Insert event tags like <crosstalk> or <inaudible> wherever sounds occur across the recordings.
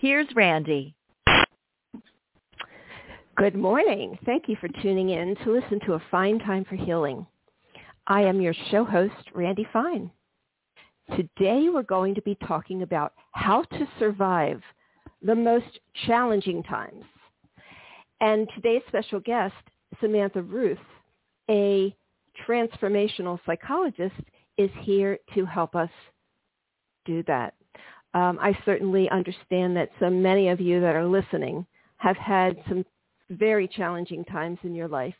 here's Randy. Good morning. Thank you for tuning in to listen to A Fine Time for Healing. I am your show host, Randy Fine. Today we're going to be talking about how to survive the most challenging times. And today's special guest, Samantha Ruth, a transformational psychologist, is here to help us do that. Um, I certainly understand that so many of you that are listening have had some very challenging times in your life.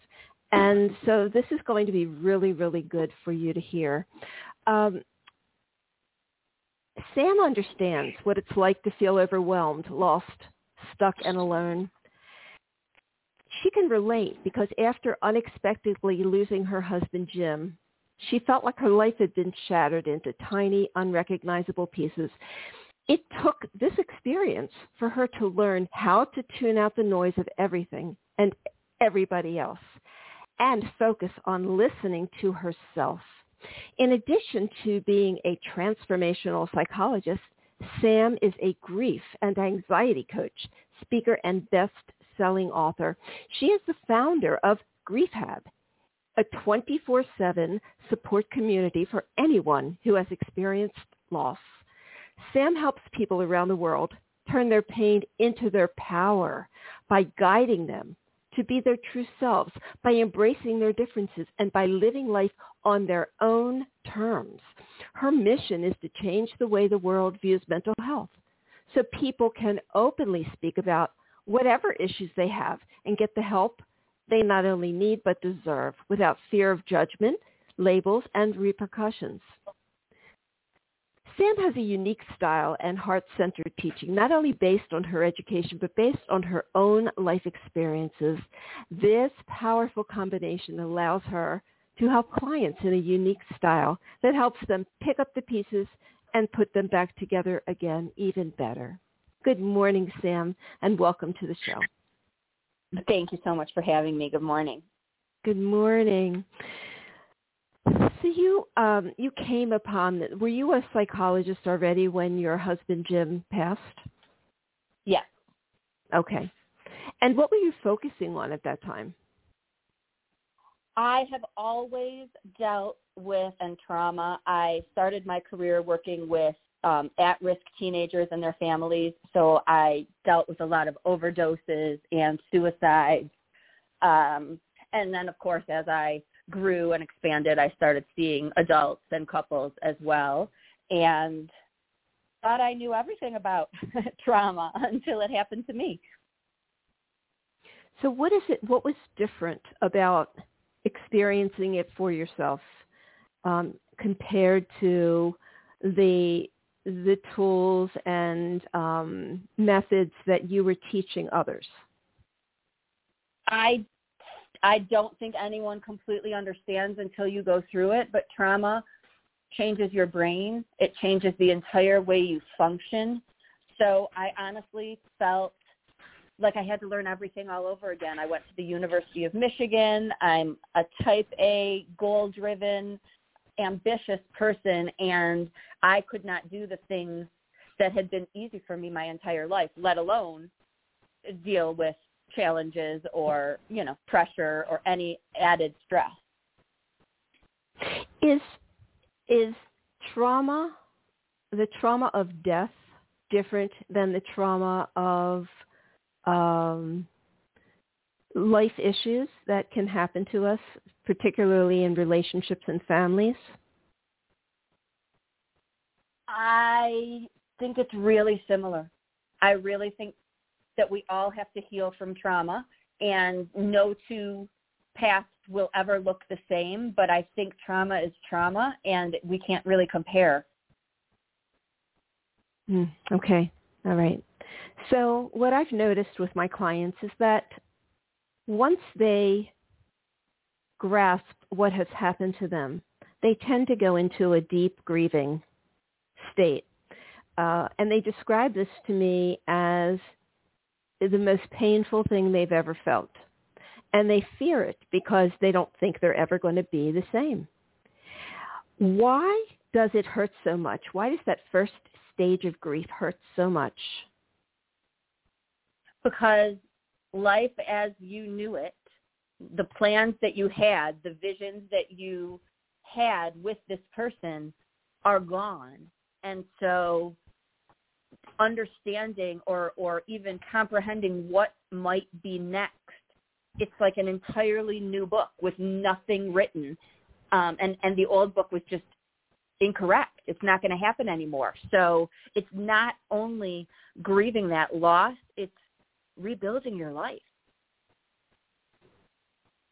And so this is going to be really, really good for you to hear. Um, Sam understands what it's like to feel overwhelmed, lost, stuck, and alone. She can relate because after unexpectedly losing her husband, Jim, she felt like her life had been shattered into tiny, unrecognizable pieces. It took this experience for her to learn how to tune out the noise of everything and everybody else and focus on listening to herself. In addition to being a transformational psychologist, Sam is a grief and anxiety coach, speaker, and best-selling author. She is the founder of GriefHab, a 24-7 support community for anyone who has experienced loss. Sam helps people around the world turn their pain into their power by guiding them to be their true selves, by embracing their differences, and by living life on their own terms. Her mission is to change the way the world views mental health so people can openly speak about whatever issues they have and get the help they not only need but deserve without fear of judgment, labels, and repercussions. Sam has a unique style and heart-centered teaching, not only based on her education, but based on her own life experiences. This powerful combination allows her to help clients in a unique style that helps them pick up the pieces and put them back together again even better. Good morning, Sam, and welcome to the show. Thank you so much for having me. Good morning. Good morning. So you um, you came upon were you a psychologist already when your husband Jim passed? Yes. Okay. And what were you focusing on at that time? I have always dealt with and trauma. I started my career working with um, at-risk teenagers and their families, so I dealt with a lot of overdoses and suicides. Um, and then, of course, as I grew and expanded, I started seeing adults and couples as well, and thought I knew everything about <laughs> trauma until it happened to me. So, what is it? What was different about experiencing it for yourself um, compared to the the tools and um, methods that you were teaching others? I I don't think anyone completely understands until you go through it, but trauma changes your brain. It changes the entire way you function. So I honestly felt like I had to learn everything all over again. I went to the University of Michigan. I'm a type A, goal-driven, ambitious person, and I could not do the things that had been easy for me my entire life, let alone deal with challenges or, you know, pressure or any added stress. Is is trauma the trauma of death different than the trauma of um, life issues that can happen to us, particularly in relationships and families? I think it's really similar. I really think that we all have to heal from trauma and no two paths will ever look the same, but I think trauma is trauma and we can't really compare. Mm, okay. All right. So what I've noticed with my clients is that once they grasp what has happened to them, they tend to go into a deep grieving state. Uh, and they describe this to me as the most painful thing they've ever felt. And they fear it because they don't think they're ever going to be the same. Why does it hurt so much? Why does that first stage of grief hurt so much? Because life as you knew it, the plans that you had, the visions that you had with this person are gone. And so understanding or, or even comprehending what might be next, it's like an entirely new book with nothing written. Um, and, and the old book was just incorrect. It's not going to happen anymore. So it's not only grieving that loss, it's rebuilding your life.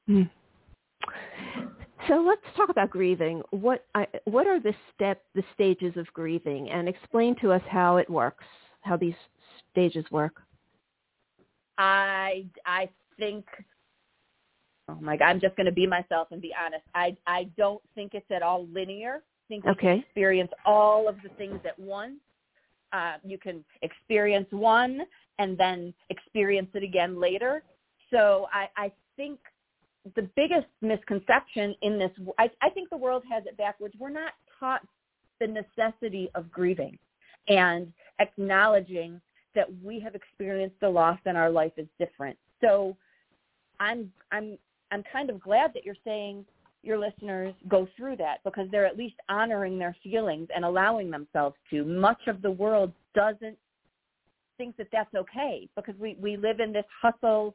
Mm. So let's talk about grieving. What I, what are the step the stages of grieving, and explain to us how it works, how these stages work. I I think. Oh my God! I'm just going to be myself and be honest. I I don't think it's at all linear. I think you okay. can experience all of the things at once. Uh, you can experience one and then experience it again later. So I, I think the biggest misconception in this, I, I think the world has it backwards. We're not taught the necessity of grieving and acknowledging that we have experienced a loss and our life is different. So I'm I'm I'm kind of glad that you're saying your listeners go through that because they're at least honoring their feelings and allowing themselves to. Much of the world doesn't think that that's okay because we we live in this hustle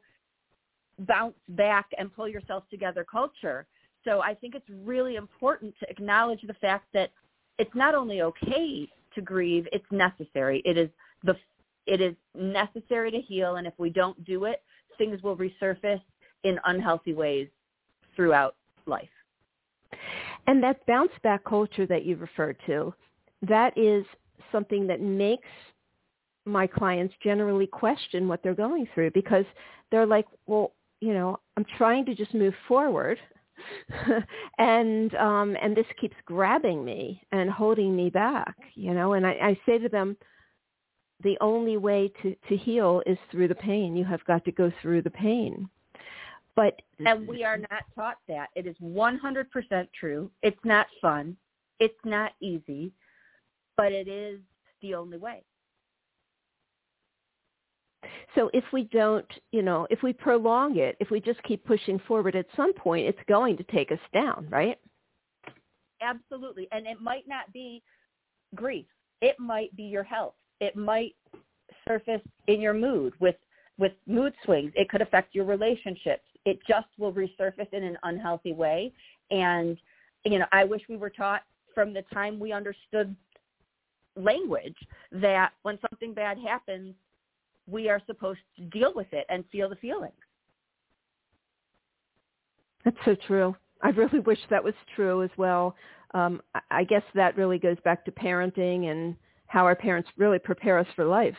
bounce back and pull yourself together culture. So I think it's really important to acknowledge the fact that it's not only okay to grieve, it's necessary. It is the it is necessary to heal and if we don't do it, things will resurface in unhealthy ways throughout life. And that bounce back culture that you referred to, that is something that makes my clients generally question what they're going through because they're like, well, you know, I'm trying to just move forward. <laughs> and um and this keeps grabbing me and holding me back, you know, and I, I say to them, the only way to, to heal is through the pain. You have got to go through the pain. But and we are not taught that. It is 100% true. It's not fun. It's not easy, but it is the only way. So if we don't, you know, if we prolong it, if we just keep pushing forward, at some point it's going to take us down, right? Absolutely. And it might not be grief. It might be your health. It might surface in your mood with with mood swings. It could affect your relationships. It just will resurface in an unhealthy way. And you know, I wish we were taught from the time we understood language that when something bad happens, we are supposed to deal with it and feel the feelings. That's so true. I really wish that was true as well. Um, I guess that really goes back to parenting and how our parents really prepare us for life.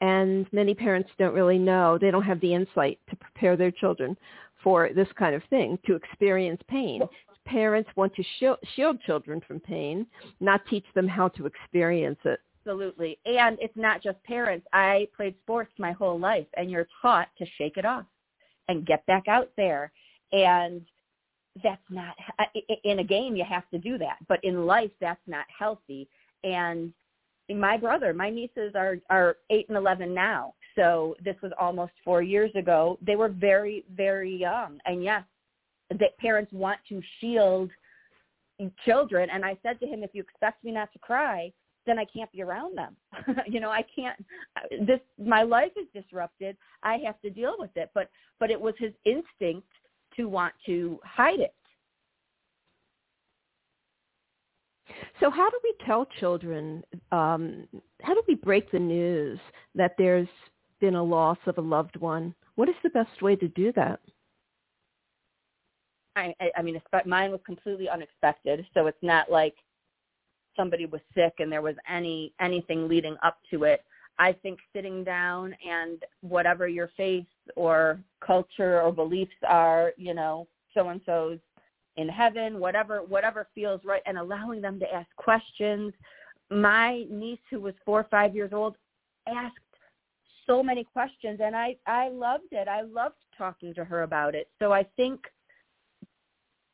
And many parents don't really know, they don't have the insight to prepare their children for this kind of thing, to experience pain. Parents want to shield children from pain, not teach them how to experience it. Absolutely. And it's not just parents. I played sports my whole life and you're taught to shake it off and get back out there. And that's not, uh, in a game you have to do that, but in life that's not healthy. And my brother, my nieces are, are 8 and 11 now. So this was almost four years ago. They were very, very young. And yes, that parents want to shield children. And I said to him, if you expect me not to cry, then I can't be around them. <laughs> you know, I can't this my life is disrupted. I have to deal with it. But but it was his instinct to want to hide it. So how do we tell children um how do we break the news that there's been a loss of a loved one? What is the best way to do that? I, I mean, mine was completely unexpected, so it's not like somebody was sick and there was any anything leading up to it. I think sitting down and whatever your faith or culture or beliefs are, you know, so and so's in heaven, whatever whatever feels right, and allowing them to ask questions. My niece, who was four or five years old, asked so many questions, and I I loved it. I loved talking to her about it. So I think,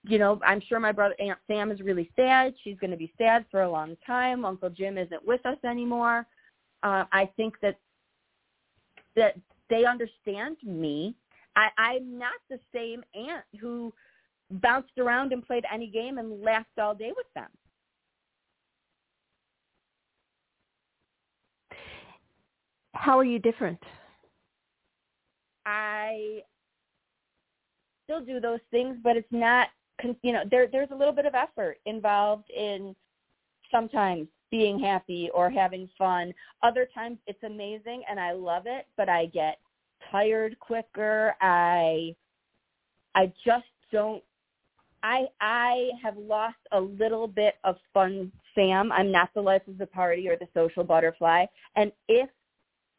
you know, I'm sure my brother Aunt Sam is really sad. She's going to be sad for a long time. Uncle Jim isn't with us anymore. Uh, I think that that they understand me. I, I'm not the same aunt who bounced around and played any game and laughed all day with them. How are you different? I still do those things, but it's not, you know, there, there's a little bit of effort involved in sometimes being happy or having fun. Other times it's amazing and I love it, but I get tired quicker. I, I just don't I I have lost a little bit of fun Sam. I'm not the life of the party or the social butterfly. And if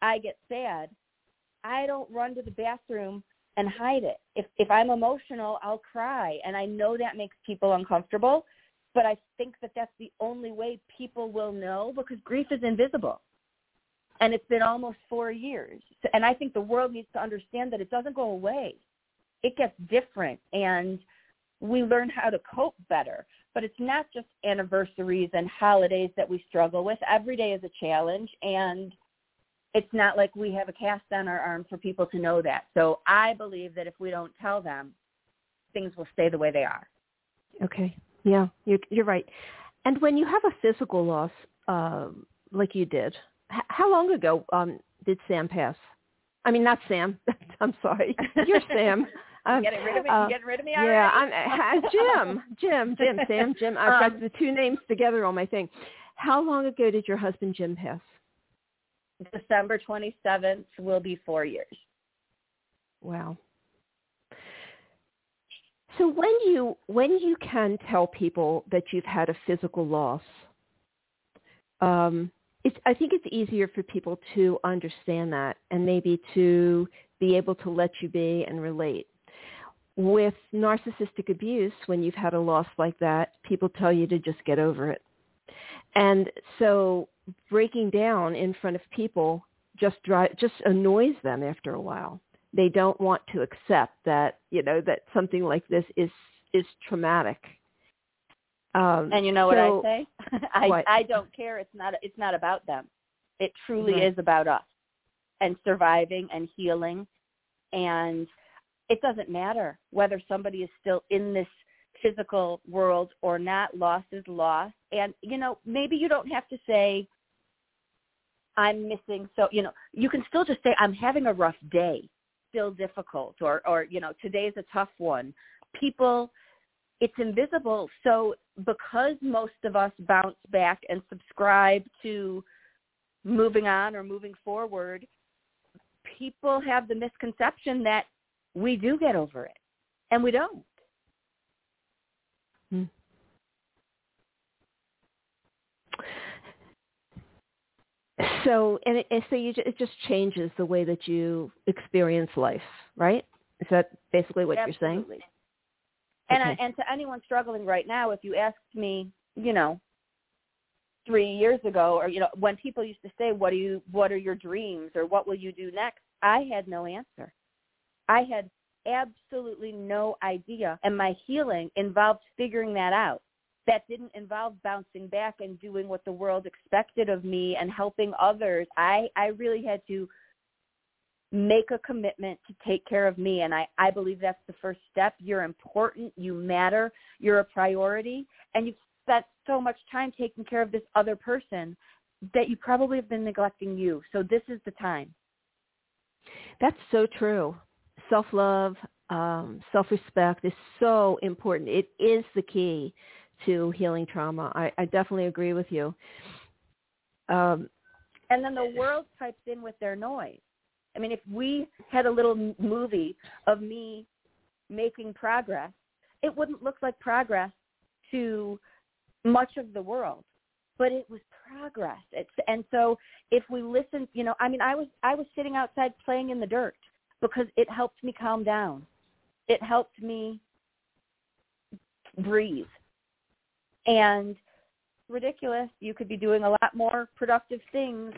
I get sad, I don't run to the bathroom and hide it. If if I'm emotional, I'll cry, and I know that makes people uncomfortable, but I think that that's the only way people will know because grief is invisible. And it's been almost 4 years. And I think the world needs to understand that it doesn't go away. It gets different and we learn how to cope better. But it's not just anniversaries and holidays that we struggle with. Every day is a challenge and it's not like we have a cast on our arm for people to know that. So I believe that if we don't tell them, things will stay the way they are. Okay. Yeah, you're, you're right. And when you have a physical loss, uh, like you did, h- how long ago um, did Sam pass? I mean, not Sam. <laughs> I'm sorry. You're Sam. <laughs> Um, getting rid of me? Uh, getting rid of me Yeah, I'm, uh, Jim, Jim, Jim, Sam, Jim. I've um, got the two names together on my thing. How long ago did your husband Jim pass? December 27th will be four years. Wow. So when you when you can tell people that you've had a physical loss, um, it's, I think it's easier for people to understand that and maybe to be able to let you be and relate. With narcissistic abuse, when you've had a loss like that, people tell you to just get over it. And so breaking down in front of people just drive, just annoys them after a while. They don't want to accept that, you know, that something like this is is traumatic. Um, and you know what I say? <laughs> I what? I don't care. It's not it's not about them. It truly mm-hmm. is about us and surviving and healing and it doesn't matter whether somebody is still in this physical world or not. Loss is loss. And, you know, maybe you don't have to say, I'm missing. So, you know, you can still just say, I'm having a rough day, still difficult, or, or, you know, today's a tough one. People, it's invisible. So because most of us bounce back and subscribe to moving on or moving forward, people have the misconception that we do get over it, and we don't. Hmm. So, and, it, and so you, it just changes the way that you experience life, right? Is that basically what Absolutely. you're saying? And okay. I, and to anyone struggling right now, if you asked me, you know, three years ago, or you know, when people used to say, "What do you? What are your dreams?" or "What will you do next?" I had no answer. I had absolutely no idea. And my healing involved figuring that out. That didn't involve bouncing back and doing what the world expected of me and helping others. I, I really had to make a commitment to take care of me. And I, I believe that's the first step. You're important. You matter. You're a priority. And you've spent so much time taking care of this other person that you probably have been neglecting you. So this is the time. That's so true. Self-love, um, self-respect is so important. It is the key to healing trauma. I, I definitely agree with you. Um, and then the world pipes in with their noise. I mean, if we had a little movie of me making progress, it wouldn't look like progress to much of the world. but it was progress. It's, and so if we listen, you know, I mean, I was I was sitting outside playing in the dirt because it helped me calm down. It helped me breathe. And ridiculous, you could be doing a lot more productive things.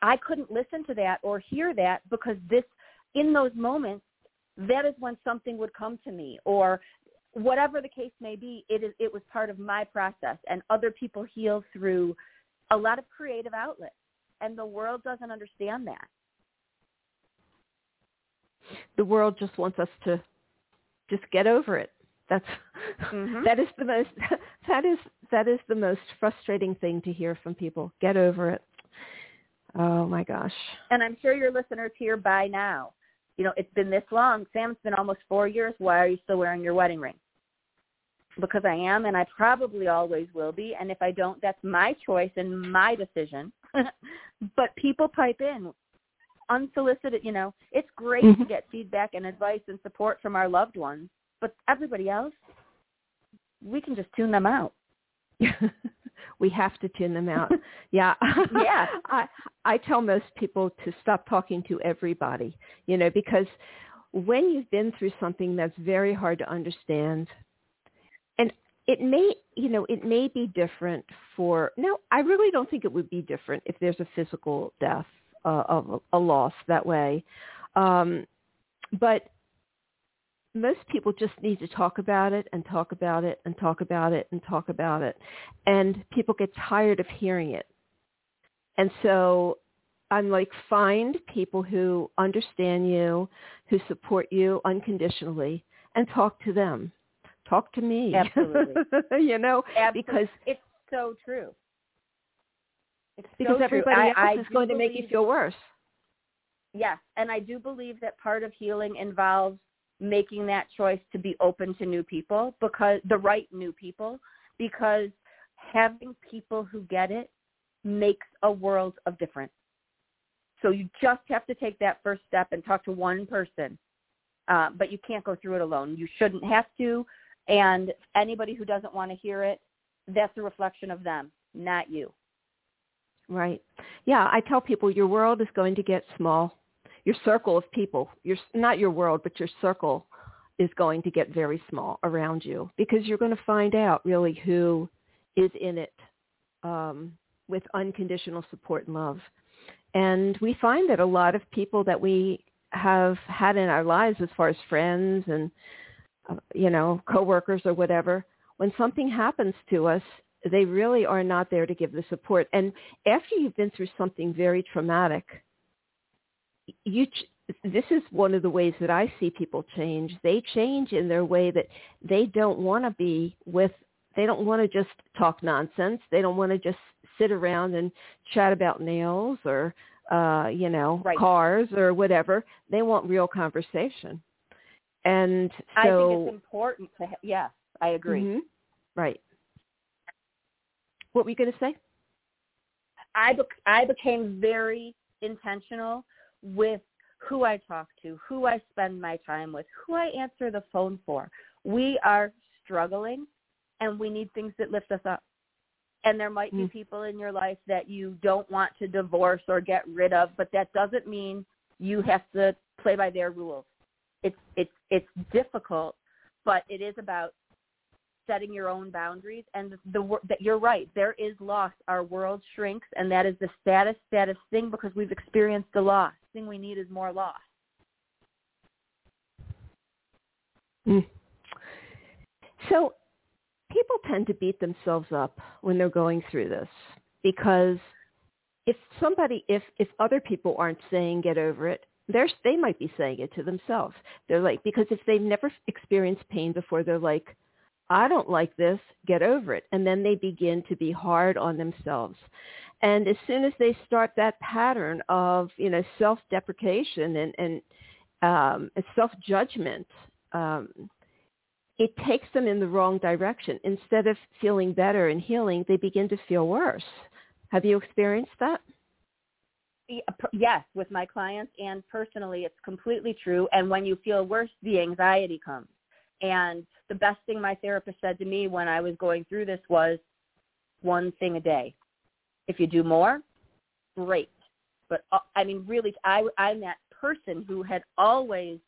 I couldn't listen to that or hear that because this in those moments that is when something would come to me or whatever the case may be, it is it was part of my process and other people heal through a lot of creative outlets and the world doesn't understand that. The world just wants us to just get over it. That's mm-hmm. that is the most <laughs> that is that is the most frustrating thing to hear from people. Get over it. Oh my gosh. And I'm sure your listeners here by now you know, it's been this long. Sam, it's been almost four years. Why are you still wearing your wedding ring? Because I am, and I probably always will be. And if I don't, that's my choice and my decision. <laughs> but people pipe in unsolicited. You know, it's great mm-hmm. to get feedback and advice and support from our loved ones, but everybody else, we can just tune them out. <laughs> we have to tune them out. <laughs> yeah. <laughs> yeah. I I tell most people to stop talking to everybody, you know, because when you've been through something that's very hard to understand and it may, you know, it may be different for no, I really don't think it would be different if there's a physical death uh, of a, a loss that way. Um but most people just need to talk about it and talk about it and talk about it and talk about it. And people get tired of hearing it. And so I'm like, find people who understand you, who support you unconditionally, and talk to them. Talk to me. Absolutely. <laughs> you know, Absolutely. because it's so true. It's because so everybody true. else I, is I going to make you feel worse. Yes, and I do believe that part of healing involves making that choice to be open to new people because the right new people because having people who get it makes a world of difference. So you just have to take that first step and talk to one person, uh, but you can't go through it alone. You shouldn't have to, and anybody who doesn't want to hear it, that's a reflection of them, not you. Right. Yeah, I tell people your world is going to get small your circle of people, your not your world, but your circle is going to get very small around you because you're going to find out really who is in it um, with unconditional support and love. And we find that a lot of people that we have had in our lives as far as friends and uh, you know coworkers or whatever when something happens to us they really are not there to give the support and after you've been through something very traumatic you this is one of the ways that I see people change. They change in their way that they don't want to be with they don't want to just talk nonsense. They don't want to just sit around and chat about nails or uh, you know, right. cars or whatever. They want real conversation. And so I think it's important to ha- yes, I agree. Mm-hmm. Right. What were you going to say? I be- I became very intentional with who I talk to, who I spend my time with, who I answer the phone for. We are struggling and we need things that lift us up. And there might be mm. people in your life that you don't want to divorce or get rid of, but that doesn't mean you have to play by their rules. It's it's it's difficult, but it is about setting your own boundaries. And the that you're right there is loss. Our world shrinks and that is the status status thing because we've experienced the loss. Thing we need is more loss. Mm. so people tend to beat themselves up when they're going through this because if somebody if if other people aren't saying get over it they're they might be saying it to themselves. They're like because if they've never experienced pain before they're like I don't like this, get over it. And then they begin to be hard on themselves. And as soon as they start that pattern of, you know, self-deprecation and, and um, self-judgment, um, it takes them in the wrong direction. Instead of feeling better and healing, they begin to feel worse. Have you experienced that? Yes, with my clients and personally, it's completely true. And when you feel worse, the anxiety comes. And the best thing my therapist said to me when I was going through this was one thing a day. If you do more, great. But uh, I mean, really, I, I'm that person who had always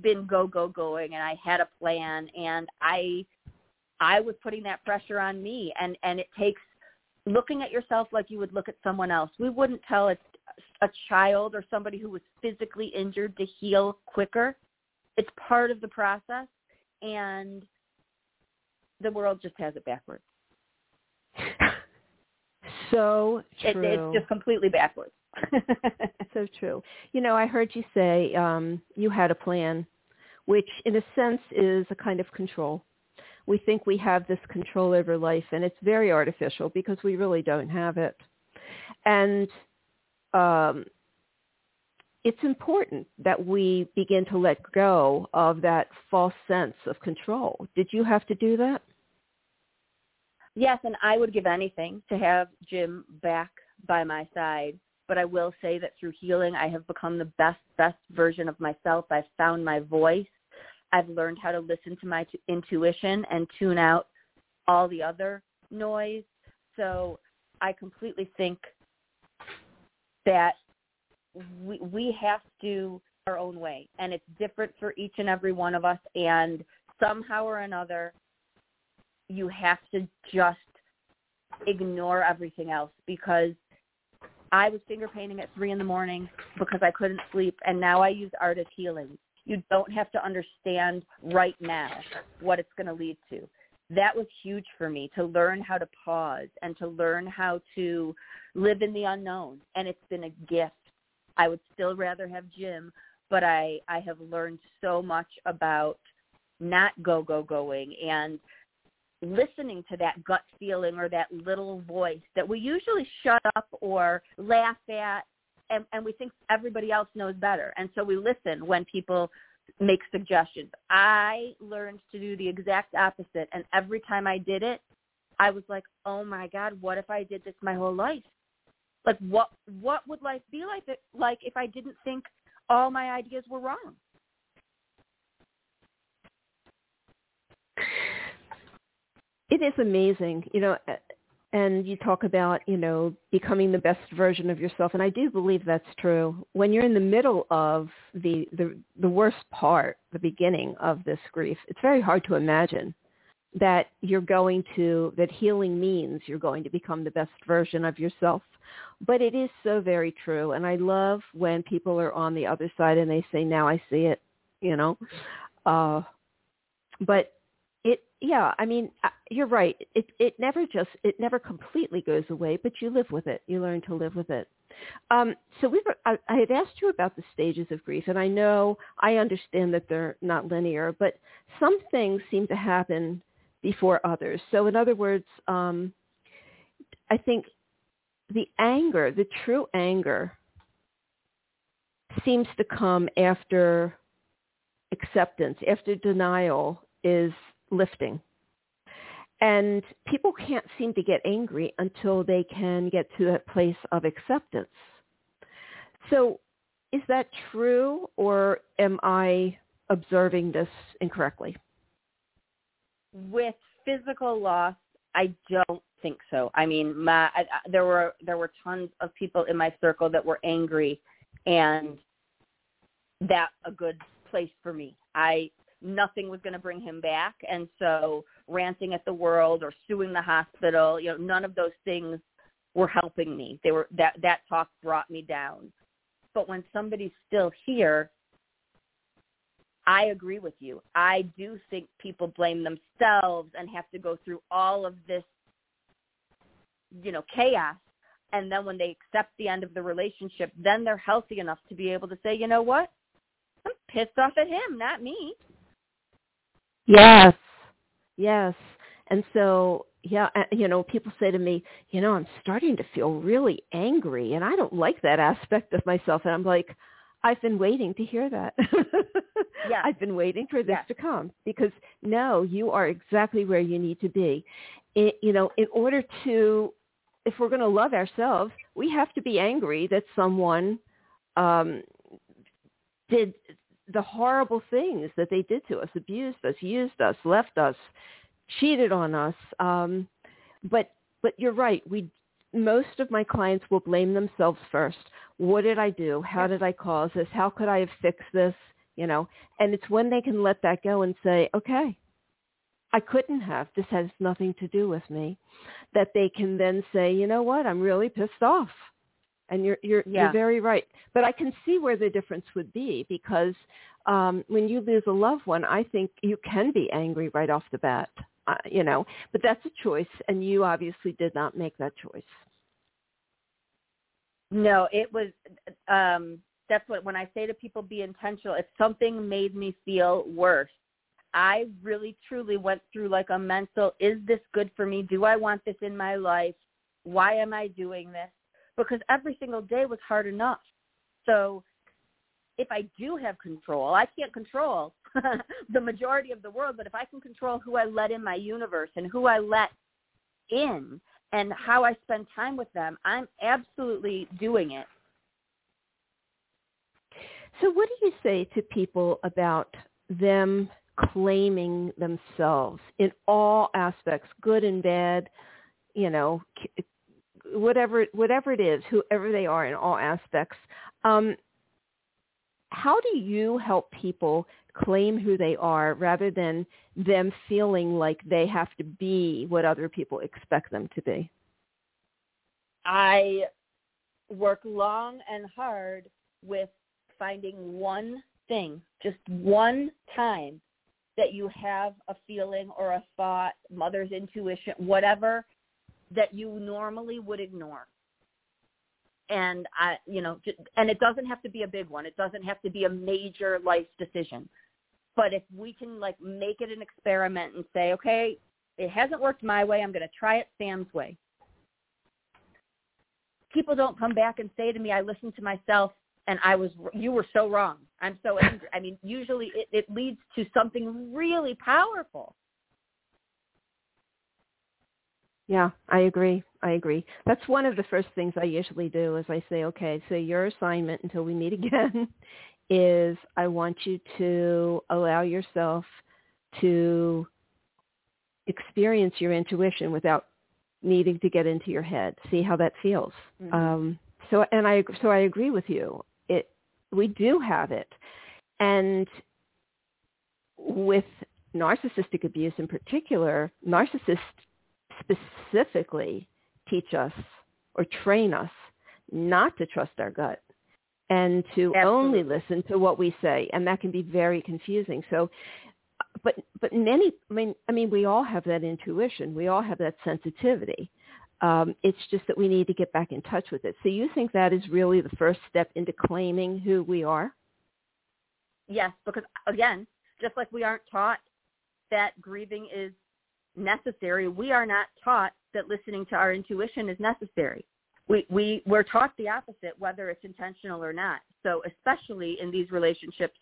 been go go going, and I had a plan, and I I was putting that pressure on me, and and it takes looking at yourself like you would look at someone else. We wouldn't tell a, a child or somebody who was physically injured to heal quicker. It's part of the process, and the world just has it backwards. <laughs> so true. It, it's just completely backwards. <laughs> so true. You know, I heard you say um, you had a plan, which in a sense is a kind of control. We think we have this control over life, and it's very artificial because we really don't have it. And um, it's important that we begin to let go of that false sense of control. Did you have to do that? Yes, and I would give anything to have Jim back by my side. But I will say that through healing, I have become the best, best version of myself. I've found my voice. I've learned how to listen to my t- intuition and tune out all the other noise. So I completely think that we, we have to our own way and it's different for each and every one of us and somehow or another you have to just ignore everything else because I was finger painting at three in the morning because I couldn't sleep, and now I use art as healing. You don't have to understand right now what it's going to lead to. That was huge for me to learn how to pause and to learn how to live in the unknown, and it's been a gift. I would still rather have Jim, but I I have learned so much about not go go going and listening to that gut feeling or that little voice that we usually shut up or laugh at and, and we think everybody else knows better. And so we listen when people make suggestions. I learned to do the exact opposite. And every time I did it, I was like, oh my God, what if I did this my whole life? Like what what would life be like if, like if I didn't think all my ideas were wrong? it is amazing, you know, and you talk about, you know, becoming the best version of yourself, and I do believe that's true. When you're in the middle of the the, the worst part, the beginning of this grief, it's very hard to imagine that you're going to that healing means you're going to become the best version of yourself. But it is so very true. And i love when people are on the other side and they say now i see it you know? Uh but it yeah i mean uh, you're right. It it never just it never completely goes away but you live with it. You learn to live with it. Um so we were I, I had asked you about the stages of grief and i know i understand that they're not linear but some things seem to happen before others so in other words um i think the anger the true anger seems to come after acceptance after denial is lifting. And people can't seem to get angry until they can get to that place of acceptance. So is that true or am I observing this incorrectly? With physical loss, I don't think so. I mean, my I, there were there were tons of people in my circle that were angry, and that a good place for me. I nothing was going to bring him back. And so ranting at the world or suing the hospital, you know, none of those things were helping me. They were that that talk brought me down. But when somebody's still here, I agree with you. I do think people blame themselves and have to go through all of this you know, chaos and then when they accept the end of the relationship, then they're healthy enough to be able to say, you know what? I'm pissed off at him, not me. Yes. Yes. And so, yeah, uh, you know, people say to me, you know, I'm starting to feel really angry and I don't like that aspect of myself. And I'm like, I've been waiting to hear that. <laughs> yeah. I've been waiting for this to come because no, you are exactly where you need to be. It, you know, in order to, if we're going to love ourselves, we have to be angry that someone um, did the horrible things that they did to us, abused us, used us, left us, cheated on us. Um, but but you're right. We most of my clients will blame themselves first. What did I do? How did I cause this? How could I have fixed this? You know, and it's when they can let that go and say, okay, I couldn't have. This has nothing to do with me. That they can then say, you know what? I'm really pissed off. And you're you're Yeah. you're very right. But I can see where the difference would be because um, when you lose a loved one, I think you can be angry right off the bat. Uh, you know, but that's a choice, and you obviously did not make that choice. No, it was um that's what when I say to people be intentional, if something made me feel worse, I really truly went through like a mental, is this good for me? Do I want this in my life? Why am I doing this? Because every single day was hard enough. So if I do have control, I can't control <laughs> the majority of the world, but if I can control who I let in my universe and who I let in and how I spend time with them, I'm absolutely doing it. So what do you say to people about them claiming themselves in all aspects, good and bad, you know, whatever whatever it is, whoever they are in all aspects. Um, how do you help people claim who they are rather than them feeling like they have to be what other people expect them to be? I work long and hard with finding one thing, just one time that you have a feeling or a thought, mother's intuition, whatever that you normally would ignore. And I, you know, and it doesn't have to be a big one. It doesn't have to be a major life decision. But if we can like make it an experiment and say, okay, it hasn't worked my way, I'm going to try it Sam's way people don't come back and say to me, I listened to myself and I was, you were so wrong. I'm so angry. I mean, usually it, it leads to something really powerful. Yeah, I agree. I agree. That's one of the first things I usually do is I say, okay, so your assignment until we meet <laughs> again is I want you to allow yourself to experience your intuition without needing to get into your head. See how that feels. Mhm. Um, so, and I so I agree with you. It we do have it, and with narcissistic abuse in particular, narcissists specifically teach us or train us not to trust our gut and to only listen to what we say and that can be very confusing. So but but many i mean i mean we all have that intuition. We all have that sensitivity. Um, it's just that we need to get back in touch with it. So you think that is really the first step into claiming who we are? Yes, because again, just like we aren't taught that grieving is necessary, we are not taught that listening to our intuition is necessary. We we we're taught the opposite, whether it's intentional or not. So especially in these relationships,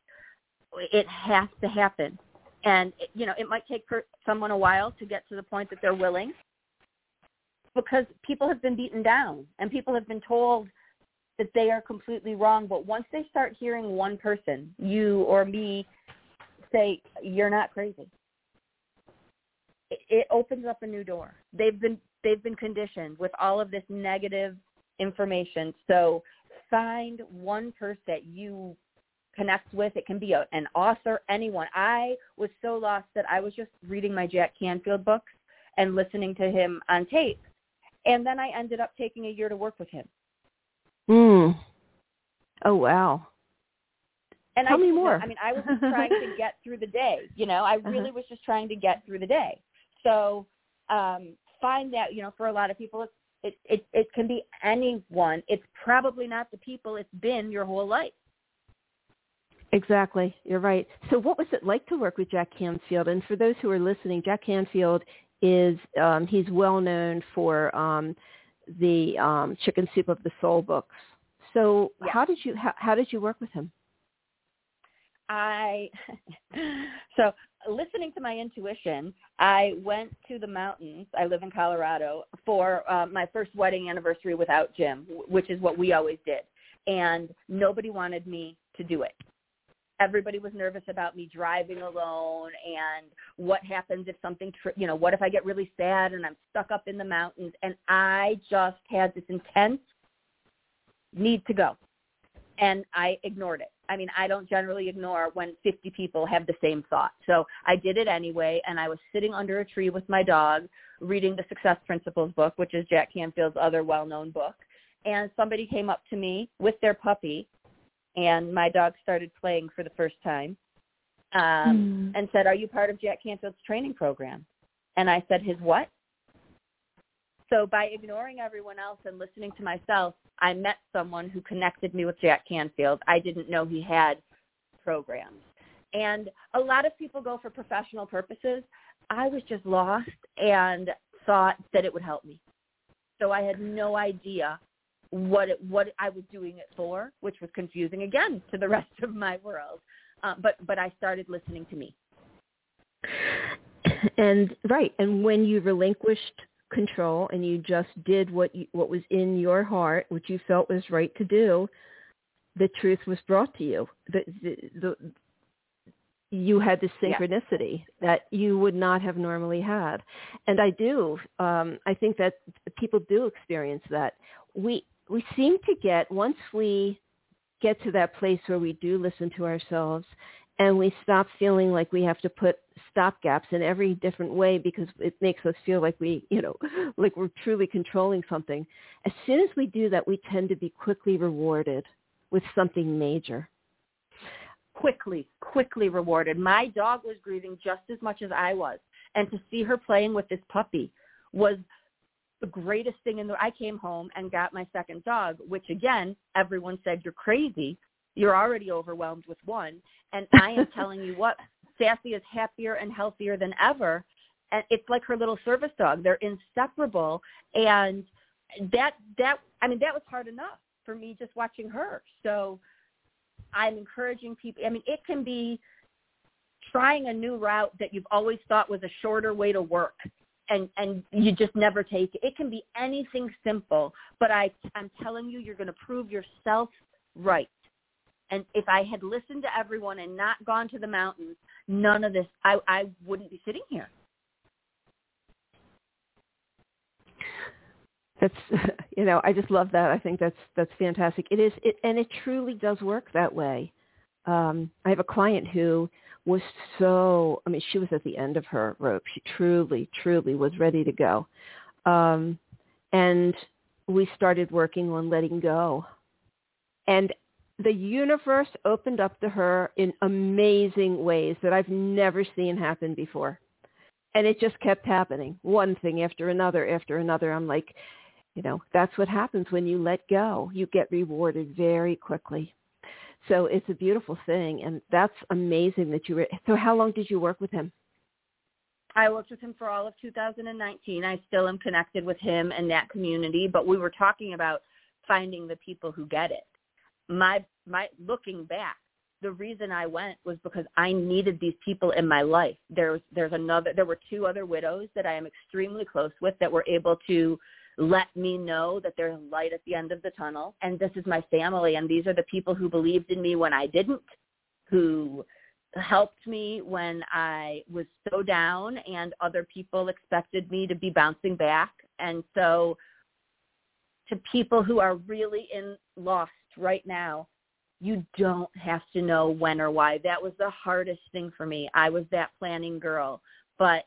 it has to happen. And you know, it might take someone a while to get to the point that they're willing, because people have been beaten down and people have been told that they are completely wrong. But once they start hearing one person, you or me, say, you're not crazy, it, opens up a new door. They've been they've been conditioned with all of this negative information. So find one person that you connect with. It can be a, an author, anyone. I was so lost that I was just reading my Jack Canfield books and listening to him on tape. And then I ended up taking a year to work with him. Hmm. Oh wow. And Tell I, me more. I mean, I was just trying to get through the day. You know, I <laughs> Uh-huh. really was just trying to get through the day. So um, find that, you know, for a lot of people, it, it, it can be anyone. It's probably not the people it's been your whole life. Exactly. You're right. So what was it like to work with Jack Canfield? And for those who are listening, Jack Canfield is um, he's well known for um, the um, Chicken Soup of the Soul books. So how did you how, how did you work with him? I <laughs> so listening to my intuition, I went to the mountains. I live in Colorado for uh, my first wedding anniversary without Jim, which is what we always did, and nobody wanted me to do it. everybody was nervous about me driving alone and what happens if something tr- you know what if i get really sad and i'm stuck up in the mountains and i just had this intense need to go and i ignored it i mean i don't generally ignore when 50 people have the same thought so i did it anyway and i was sitting under a tree with my dog reading the success principles book which is jack canfield's other well-known book and somebody came up to me with their puppy and my dog started playing for the first time um, mm. and said, "Are you part of Jack Canfield's training program?" And I said, "His what?" So by ignoring everyone else and listening to myself, I met someone who connected me with Jack Canfield. I didn't know he had programs. And a lot of people go for professional purposes. I was just lost and thought that it would help me. So I had no idea what it, what I was doing it for, which was confusing again to the <laughs> rest of my world. Uh, but but I started listening to me. And right, and when you relinquished control and you just did what you, what was in your heart, which you felt was right to do, the truth was brought to you. The the, the you had the synchronicity yeah. that you would not have normally had. And I do. Um, I think that people do experience that. We we seem to get once we get to that place where we do listen to ourselves and we stop feeling like we have to put stop gaps in every different way because it makes us feel like we, you know, <laughs> like we're truly controlling something. As soon as we do that, we tend to be quickly rewarded with something major. Quickly, quickly rewarded. My dog was grieving just as much as I was. And to see her playing with this puppy was the greatest thing in the I came home and got my second dog, which again, everyone said you're crazy. You're already overwhelmed with one. And <laughs> I am telling you what, Sassy is happier and healthier than ever. And it's like her little service dog. They're inseparable. And that that I mean, that was hard enough for me just watching her. So I'm encouraging people I mean, it can be trying a new route that you've always thought was a shorter way to work and and you just never take it. It can be anything simple, but I I'm telling you, you're going to prove yourself right. And if I had listened to everyone and not gone to the mountains, none of this, I I wouldn't be sitting here. That's <laughs> you know I just love that. I think that's that's fantastic. It is it and it truly does work that way. Um, I have a client who was so, I mean, she was at the end of her rope. She truly, truly was ready to go. Um, and we started working on letting go. And the universe opened up to her in amazing ways that I've never seen happen before. And it just kept happening, one thing after another after another. I'm like, you know, that's what happens when you let go. You get rewarded very quickly. So it's a beautiful thing, and that's amazing that you were. So how long did you work with him? I worked with him for all of 2019. I still am connected with him and that community, but we were talking about finding the people who get it. My my looking back, the reason I went was because I needed these people in my life. There's there's another there were two other widows that I am extremely close with that were able to let me know that there's light at the end of the tunnel and this is my family and these are the people who believed in me when I didn't, who helped me when I was so down and other people expected me to be bouncing back. And so to people who are really in lost right now, you don't have to know when or why. That was the hardest thing for me. I was that planning girl. But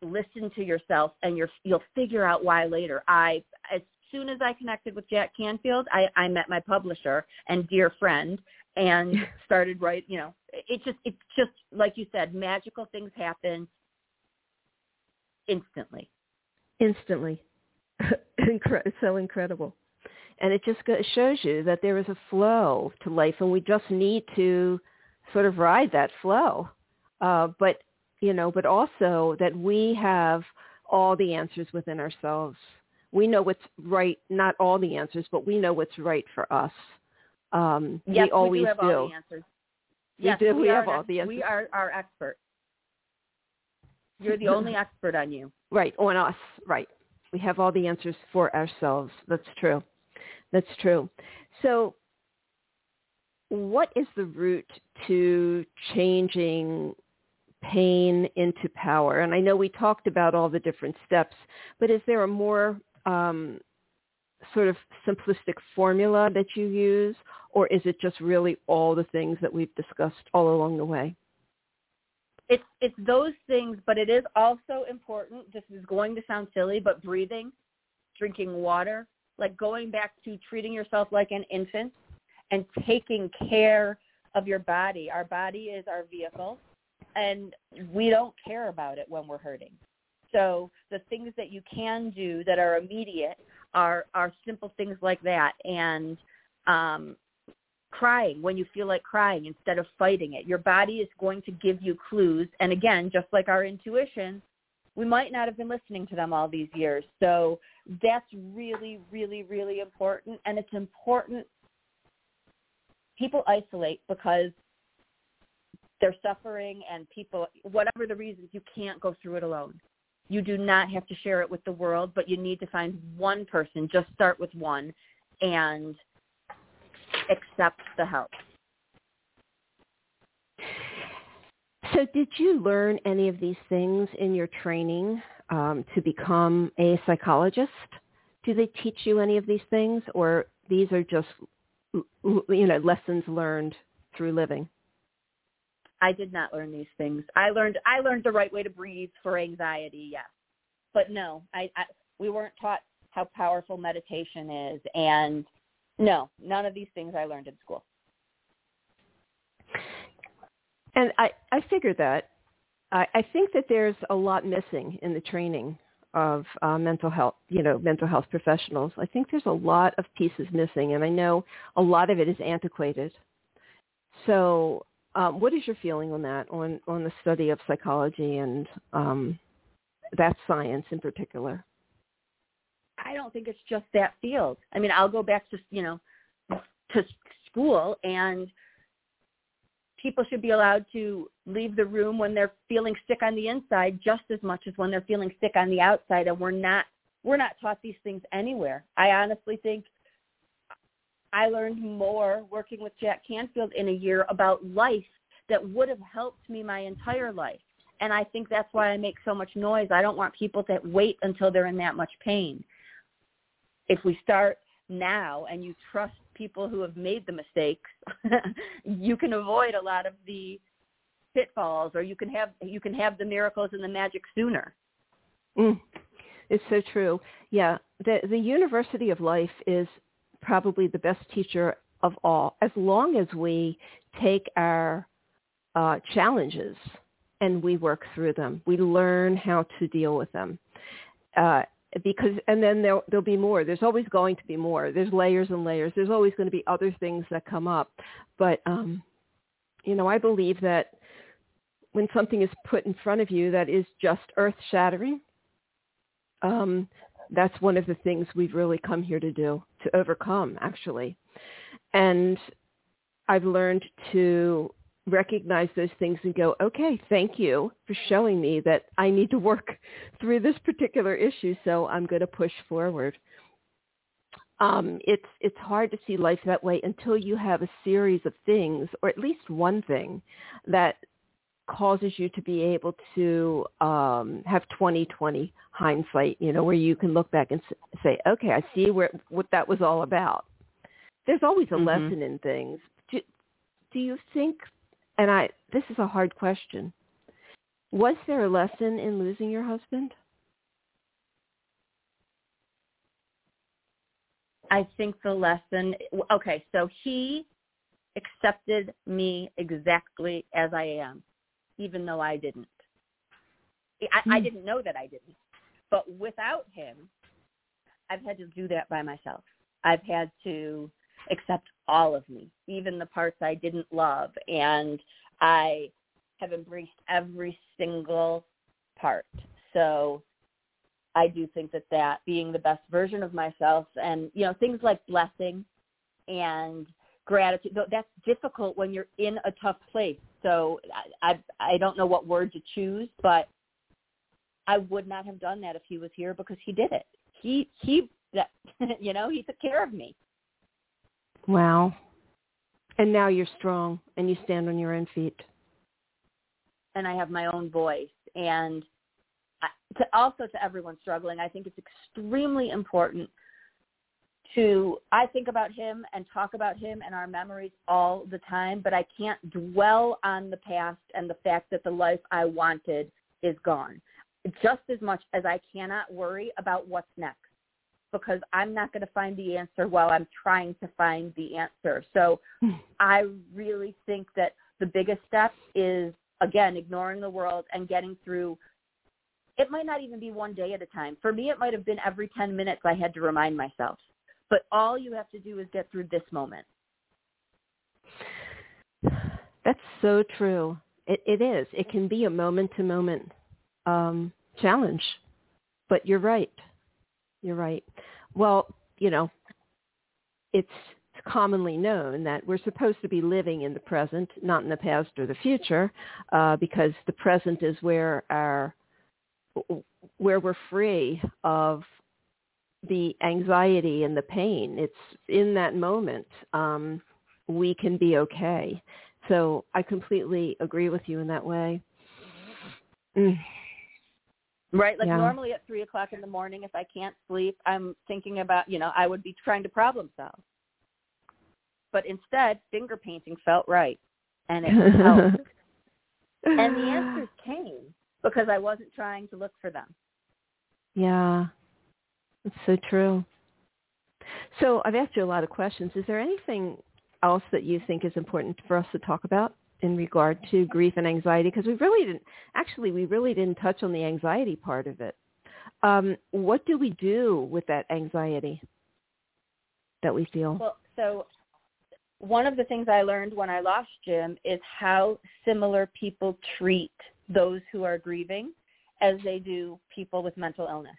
listen to yourself and you're, you'll figure out why later. I, as soon as I connected with Jack Canfield, I, I met my publisher and dear friend and <laughs> started write, you know, it just, it's just, like you said, magical things happen instantly. Instantly. <laughs> so incredible. And it just shows you that there is a flow to life and we just need to sort of ride that flow. Uh, but you know, but also that we have all the answers within ourselves. We know what's right, not all the answers, but we know what's right for us. Um, yes, we always we do. Have do. All the answers. We yes, do. We, we have all the answers. We are our expert. You're the only <laughs> expert on you. Right, on us. Right. We have all the answers for ourselves. That's true. That's true. So what is the route to changing pain into power? And I know we talked about all the different steps, but is there a more um, sort of simplistic formula that you use, or is it just really all the things that we've discussed all along the way? It's it's those things, but it is also important. This is going to sound silly, but breathing, drinking water, like going back to treating yourself like an infant and taking care of your body. Our body is our vehicle and we don't care about it when we're hurting. So the things that you can do that are immediate are are simple things like that and um crying when you feel like crying instead of fighting it. Your body is going to give you clues and again, just like our intuition, we might not have been listening to them all these years. So that's really really really important and it's important people isolate because they're suffering and people, whatever the reasons, you can't go through it alone. You do not have to share it with the world, but you need to find one person. Just start with one and accept the help. So did you learn any of these things in your training um, to become a psychologist? Do they teach you any of these things or these are just you know lessons learned through living? I did not learn these things. I learned I learned the right way to breathe for anxiety, yes. But no, I, I we weren't taught how powerful meditation is and no, none of these things I learned in school. And I, I figured that. I, I think that there's a lot missing in the training of uh, mental health, you know, mental health professionals. I think there's a lot of pieces missing, and I know a lot of it is antiquated. So um, what is your feeling on that, on, on the study of psychology and um, that science in particular? I don't think it's just that field. I mean, I'll go back to, you know, to school and people should be allowed to leave the room when they're feeling sick on the inside just as much as when they're feeling sick on the outside and we're not we're not taught these things anywhere. I honestly think I learned more working with Jack Canfield in a year about life that would have helped me my entire life. And I think that's why I make so much noise. I don't want people to wait until they're in that much pain. If we start now and you trust people who have made the mistakes, <laughs> you can avoid a lot of the pitfalls or you can have you can have the miracles and the magic sooner. Mm, it's so true. Yeah, the the University of Life is probably the best teacher of all, as long as we take our uh, challenges and we work through them. We learn how to deal with them. Uh, because and then there there'll be more. There's always going to be more. There's layers and layers. There's always going to be other things that come up. But um, you know, I believe that when something is put in front of you that is just earth shattering, um, that's one of the things we've really come here to do, to overcome, actually. And I've learned to recognize those things and go, okay, thank you for showing me that I need to work <laughs> through this particular issue, so I'm going to push forward. Um, it's it's hard to see life that way until you have a series of things, or at least one thing, that causes you to be able to um, have 2020 hindsight, you know, where you can look back and say, okay, I see where what that was all about. There's always a mm-hmm. lesson in things. Do, do you think, and I, this is a hard question, was there a lesson in losing your husband? I think the lesson, okay, so he accepted me exactly as I am even though I didn't. I, mm. I hmm. didn't know that I didn't. But without him, I've had to do that by myself. I've had to accept all of me, even the parts I didn't love. And I have embraced every single part. So I do think that that being the best version of myself and, you know, things like blessing and gratitude, that's difficult when you're in a tough place. So I, I I don't know what word to choose, but I would not have done that if he was here because he did it. He he that <laughs> you know he took care of me. Wow. And now you're strong and you stand on your own feet. And I have my own voice. And to also to everyone struggling, I think it's extremely important to I think about him and talk about him and our memories all the time, but I can't dwell on the past and the fact that the life I wanted is gone. Just as much as I cannot worry about what's next because I'm not going to find the answer while I'm trying to find the answer. So I really think that the biggest step is again ignoring the world and getting through it might not even be one day at a time. For me, it might have been every 10 minutes I had to remind myself. But all you have to do is get through this moment. That's so true. It, it is. It can be a moment-to-moment um, challenge. But you're right. You're right. Well, you know, it's commonly known that we're supposed to be living in the present, not in the past or the future, uh, because the present is where our where we're free of the anxiety and the pain. It's in that moment um, we can be okay. So I completely agree with you in that way. Mm. Right. Like yeah. normally at three o'clock in the morning, if I can't sleep, I'm thinking about, you know, I would be trying to problem solve. But instead, finger painting felt right, and it <laughs> helped. and the answers came because I wasn't trying to look for them. Yeah, it's so true. So I've asked you a lot of questions. Is there anything else that you think is important for us to talk about in regard to grief and anxiety? Because we really didn't, actually, we really didn't touch on the anxiety part of it. Um, what do we do with that anxiety that we feel? Well, so one of the things I learned when I lost Jim is how similar people treat those who are grieving as they do people with mental illness.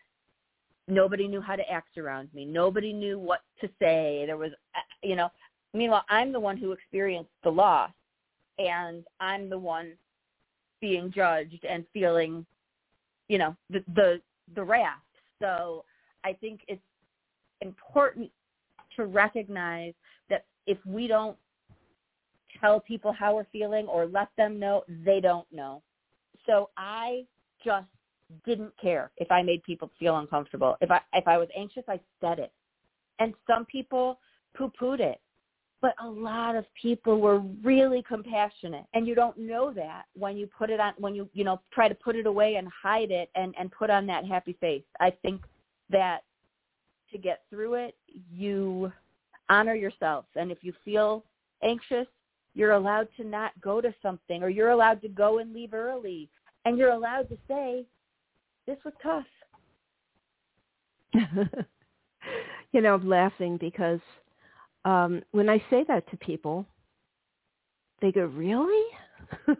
Nobody knew how to act around me. Nobody knew what to say. There was, uh, you know, meanwhile, I'm the one who experienced the loss and I'm the one being judged and feeling, you know, the, the, the wrath. So I think it's important to recognize that if we don't tell people how we're feeling or let them know, they don't know. So I just didn't care if I made people feel uncomfortable. If I if I was anxious, I said it. And some people poo-pooed it. But a lot of people were really compassionate. And you don't know that when you put it on when you, you know, try to put it away and hide it and, and put on that happy face. I think that to get through it, you honor yourself. And if you feel anxious, you're allowed to not go to something or you're allowed to go and leave early and you're allowed to say this was tough <laughs> you know i'm laughing because um when i say that to people they go really? <laughs>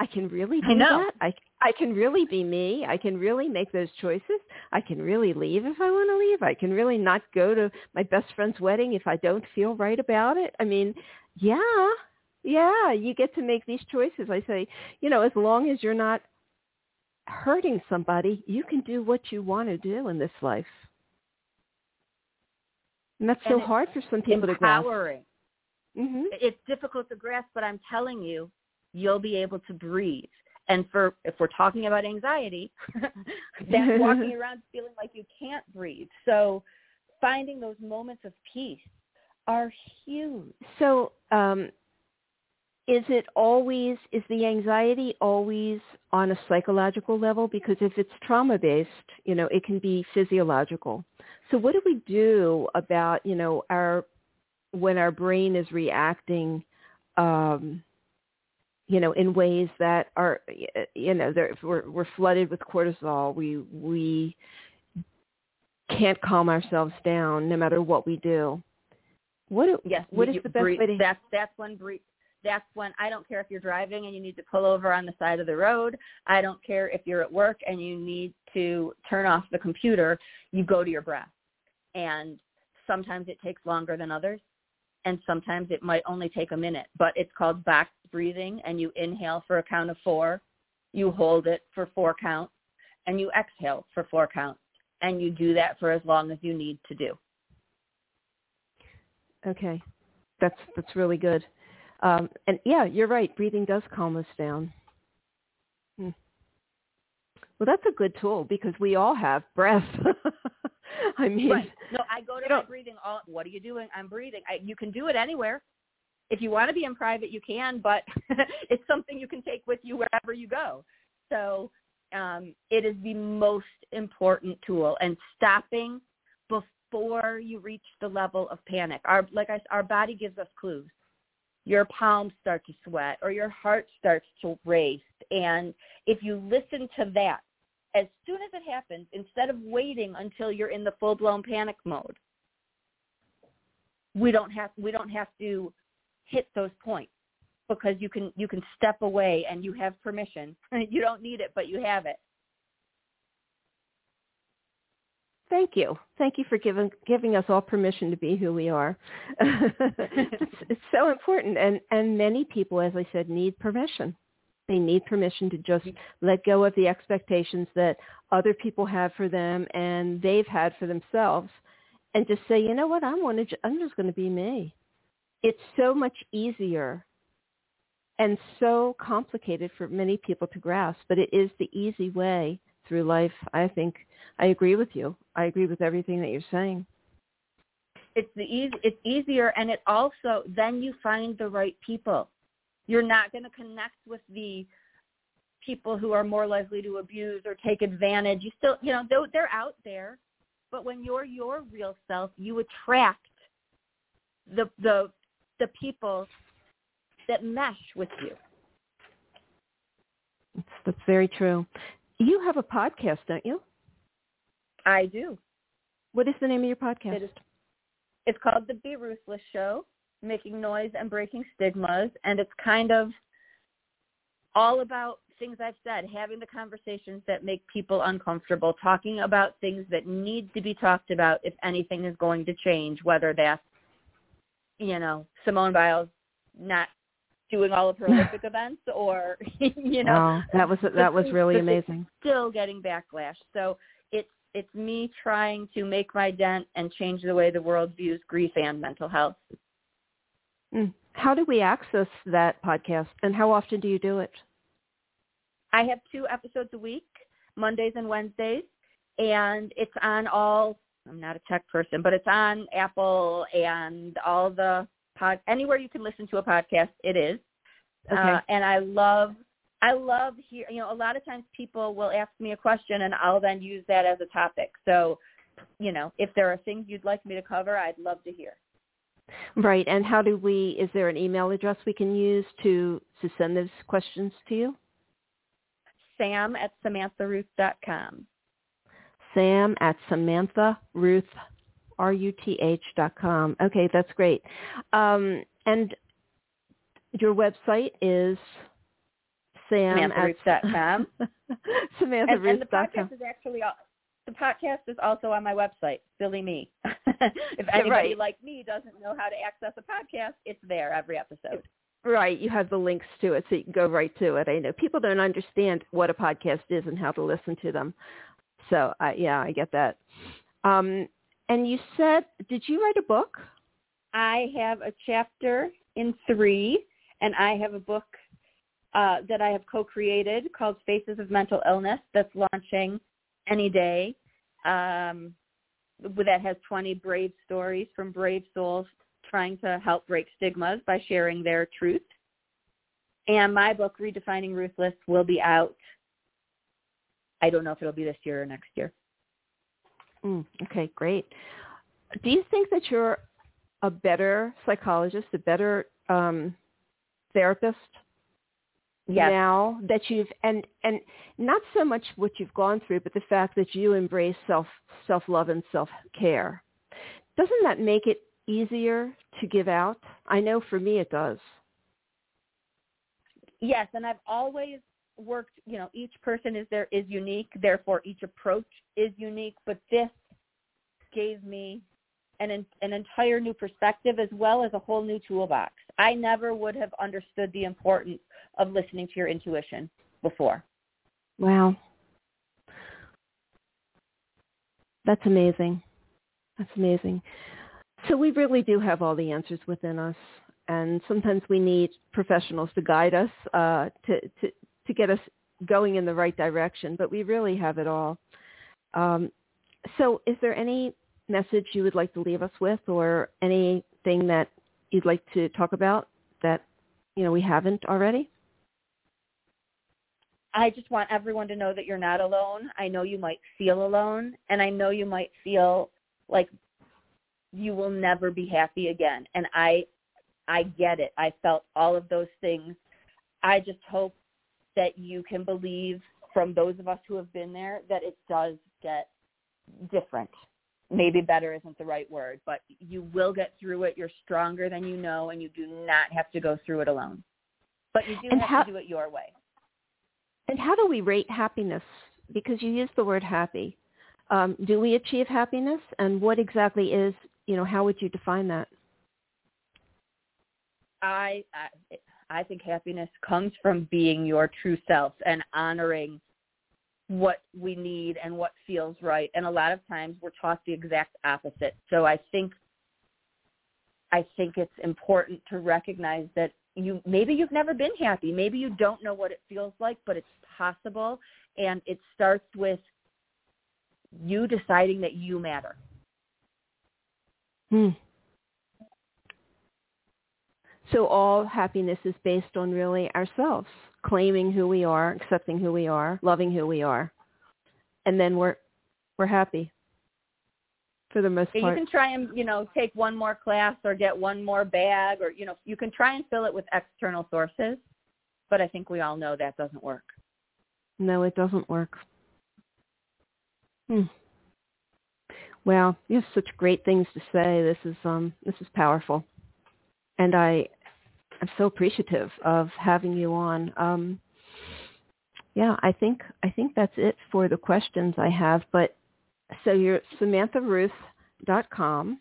I can really do I that? I i can really be me? I can really make those choices? I can really leave if i want to leave? I can really not go to my best friend's wedding if i don't feel right about it? I mean yeah. Yeah, you get to make these choices. I say, you know, as long as you're not hurting somebody, you can do what you want to do in this life. And that's and so hard for some people empowering. to grasp. Mm-hmm. It's difficult to grasp, but I'm telling you, you'll be able to breathe. And for if we're talking about anxiety, <laughs> that's walking <laughs> around feeling like you can't breathe. So finding those moments of peace are huge. So um, is it always is the anxiety always on a psychological level because if it's trauma based you know it can be physiological so what do we do about you know our when our brain is reacting um you know in ways that are you know we're we're flooded with cortisol we we can't calm ourselves down no matter what we do what yes, what is the best breathe. way to that's that's when breathe that's when I don't care if you're driving and you need to pull over on the side of the road. I don't care if you're at work and you need to turn off the computer. You go to your breath. And sometimes it takes longer than others. And sometimes it might only take a minute. But it's called box breathing. And you inhale for a count of four. You hold it for four counts. And you exhale for four counts. And you do that for as long as you need to do. Okay. That's that's really good. Um, and yeah, you're right. Breathing does calm us down. Hmm. Well, that's a good tool because we all have breath. <laughs> <laughs> I mean, right. no, I go to my breathing. All what are you doing? I'm breathing. I, you can do it anywhere. If you want to be in private, you can, but <laughs> it's something you can take with you wherever you go. So um, it is the most important tool. And stopping before you reach the level of panic. Our like I, our body gives us clues. Your palms start to sweat or your heart starts to race. And if you listen to that, as soon as it happens, instead of waiting until you're in the full blown panic mode, we don't have we don't have to hit those points because you can you can step away and you have permission. <laughs> you don't need it, but you have it. Thank you. Thank you for giving giving us all permission to be who we are. <laughs> it's, it's so important, and and many people, as I said, need permission. They need permission to just mm-hmm. let go of the expectations that other people have for them and they've had for themselves, and just say, you know what, I want to. I'm just going to be me. It's so much easier and so complicated for many people to grasp, but it is the easy way through life. I think I agree with you. I agree with everything that you're saying. It's the easy. It's easier, and it also then you find the right people. You're not going to connect with the people who are more likely to abuse or take advantage. You still, you know, they're out there, but when you're your real self, you attract the the the people that mesh with you. That's, that's very true. You have a podcast, don't you? I do. What is the name of your podcast? It is, it's called The Be Ruthless Show, Making Noise and Breaking Stigmas. And it's kind of all about things I've said, having the conversations that make people uncomfortable, talking about things that need to be talked about if anything is going to change, whether that's, you know, Simone Biles not doing all of her <laughs> Olympic events or <laughs> you know that was that was really amazing. Still getting backlash. So it's it's me trying to make my dent and change the way the world views grief and mental health. Mm. How do we access that podcast and how often do you do it? I have two episodes a week, Mondays and Wednesdays, and it's on all I'm not a tech person, but it's on Apple and all the pod anywhere you can listen to a podcast. It is, okay. uh, and I love I love hear you know a lot of times people will ask me a question and I'll then use that as a topic. So, you know, if there are things you'd like me to cover, I'd love to hear. Right. And how do we is there an email address we can use to to send those questions to you? Sam at samantharuth.com. Sam at Samantha Ruth dot com. Okay, that's great. Um, and your website is Sam at com. <laughs> Samantha and, and the podcast is actually the podcast is also on my website. Silly me. <laughs> if anybody right. like me doesn't know how to access a podcast, it's there every episode. Right, you have the links to it, so you can go right to it. I know people don't understand what a podcast is and how to listen to them. So, uh, yeah, I get that. Um, and you said, did you write a book? I have a chapter in three, and I have a book uh, that I have co-created called Faces of Mental Illness that's launching any day. Um, that has 20 brave stories from brave souls trying to help break stigmas by sharing their truth. And my book, Redefining Ruthless, will be out. I don't know if it'll be this year or next year. Mm, okay, great. Do you think that you're a better psychologist, a better um, therapist yes. now that you've and and not so much what you've gone through, but the fact that you embrace self self love and self care? Doesn't that make it easier to give out? I know for me it does. Yes, and I've always worked, you know, each person is there is unique, therefore each approach is unique, but this gave me an an entire new perspective as well as a whole new toolbox. I never would have understood the importance of listening to your intuition before. Wow. That's amazing. That's amazing. So we really do have all the answers within us, and sometimes we need professionals to guide us uh, to, to to get us going in the right direction. But we really have it all. Um, so, is there any message you would like to leave us with, or anything that you'd like to talk about that you know we haven't already? I just want everyone to know that you're not alone. I know you might feel alone, and I know you might feel like you will never be happy again. And I I get it. I felt all of those things. I just hope that you can believe from those of us who have been there that it does get different. Maybe better isn't the right word, but you will get through it. You're stronger than you know, and you do not have to go through it alone. But you do and have how, to do it your way. And how do we rate happiness? Because you use the word happy. Um, do we achieve happiness? And what exactly is, you know, how would you define that? I, I I think happiness comes from being your true self and honoring what we need and what feels right. And a lot of times we're taught the exact opposite. So I think I think it's important to recognize that you maybe you've never been happy. Maybe you don't know what it feels like, but it's possible and it starts with you deciding that you matter. Hmm. So all happiness is based on really ourselves, claiming who we are, accepting who we are, loving who we are. And then we're we're happy for the most part. You can try and, you know, take one more class or get one more bag or, you know, you can try and fill it with external sources, but I think we all know that doesn't work. No, it doesn't work. Hmm. Well, you have such great things to say. This is um this is powerful. And I I'm so appreciative of having you on. Um yeah, I think I think that's it for the questions I have. But so you're SamanthaRuth.com.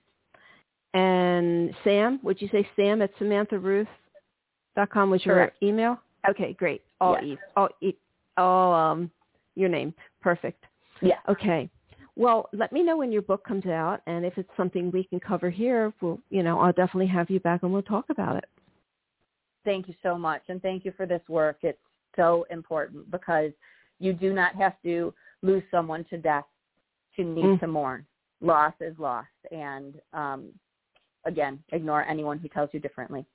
And Sam, would you say Sam at SamanthaRuth.com was your Correct. email? Okay, great. All yes. e, all e, all um, your name. Perfect. Yeah. Okay. Well, let me know when your book comes out, and if it's something we can cover here, we'll, you know, I'll definitely have you back and we'll talk about it. Thank you so much, and thank you for this work. It's so important because you do not have to lose someone to death to need mm. to mourn. Loss is loss, and um, again, ignore anyone who tells you differently.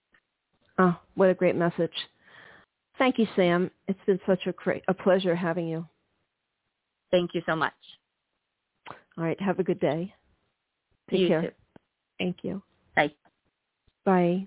Oh, what a great message! Thank you, Sam. It's been such a great, a pleasure having you. Thank you so much. All right. Have a good day. Take you care. Too. Thank you. Bye. Bye.